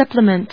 supplement.